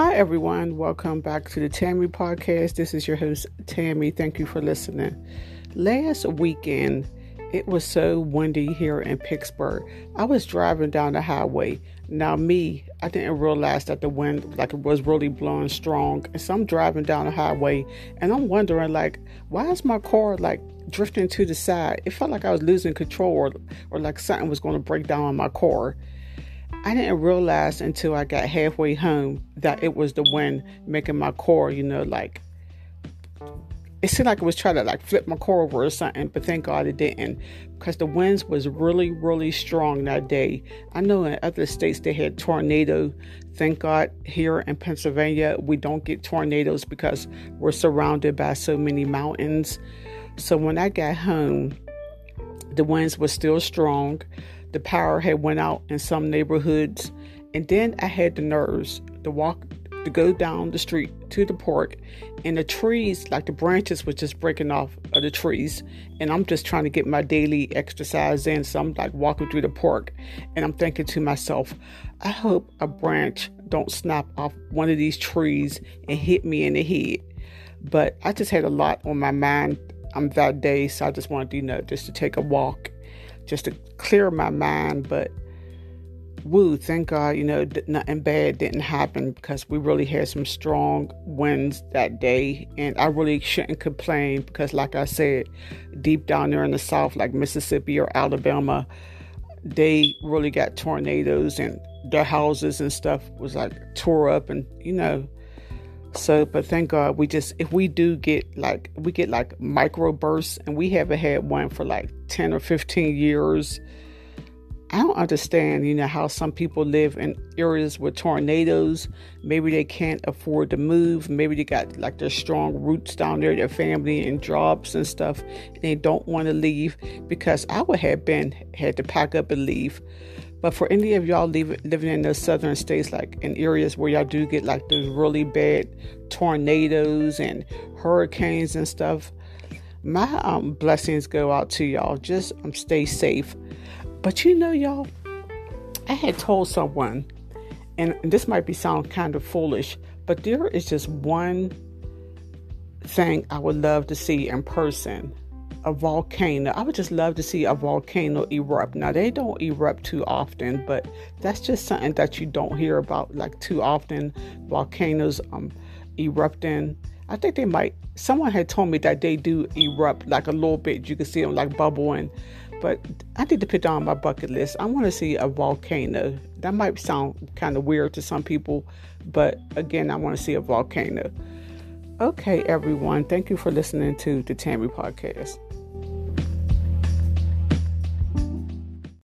Hi, everyone. Welcome back to the Tammy Podcast. This is your host, Tammy. Thank you for listening. Last weekend, it was so windy here in Pittsburgh. I was driving down the highway. Now, me, I didn't realize that the wind, like it was really blowing strong. And so I'm driving down the highway and I'm wondering, like, why is my car like drifting to the side? It felt like I was losing control or, or like something was going to break down on my car. I didn't realize until I got halfway home that it was the wind making my car, you know, like it seemed like it was trying to like flip my car over or something, but thank God it didn't because the winds was really, really strong that day. I know in other states they had tornado. Thank God here in Pennsylvania we don't get tornadoes because we're surrounded by so many mountains. So when I got home, the winds were still strong the power had went out in some neighborhoods. And then i had the nerves to walk to go down the street to the park and the trees like the branches were just breaking off of the trees. And i'm just trying to get my daily exercise in so i'm like walking through the park. And i'm thinking to myself i hope a branch don't snap off one of these trees and hit me in the head. But i just had a lot on my mind. Um, that day so i just wanted to you know just to take a walk just to clear my mind. But woo, thank God, you know, nothing bad didn't happen because we really had some strong winds that day. And I really shouldn't complain because, like I said, deep down there in the South, like Mississippi or Alabama, they really got tornadoes and their houses and stuff was like tore up and, you know, so, but thank God we just, if we do get like, we get like micro bursts and we haven't had one for like 10 or 15 years. I don't understand, you know, how some people live in areas with tornadoes. Maybe they can't afford to move. Maybe they got like their strong roots down there, their family and jobs and stuff, and they don't want to leave because I would have been had to pack up and leave. But for any of y'all living in those southern states, like in areas where y'all do get like those really bad tornadoes and hurricanes and stuff, my um, blessings go out to y'all. Just um, stay safe. But you know, y'all, I had told someone, and this might be sound kind of foolish, but there is just one thing I would love to see in person a volcano. I would just love to see a volcano erupt. Now, they don't erupt too often, but that's just something that you don't hear about like too often. Volcanoes um, erupting. I think they might. Someone had told me that they do erupt like a little bit. You can see them like bubbling. But I need to put down my bucket list. I want to see a volcano. That might sound kind of weird to some people, but again, I want to see a volcano. Okay, everyone. Thank you for listening to the Tammy Podcast.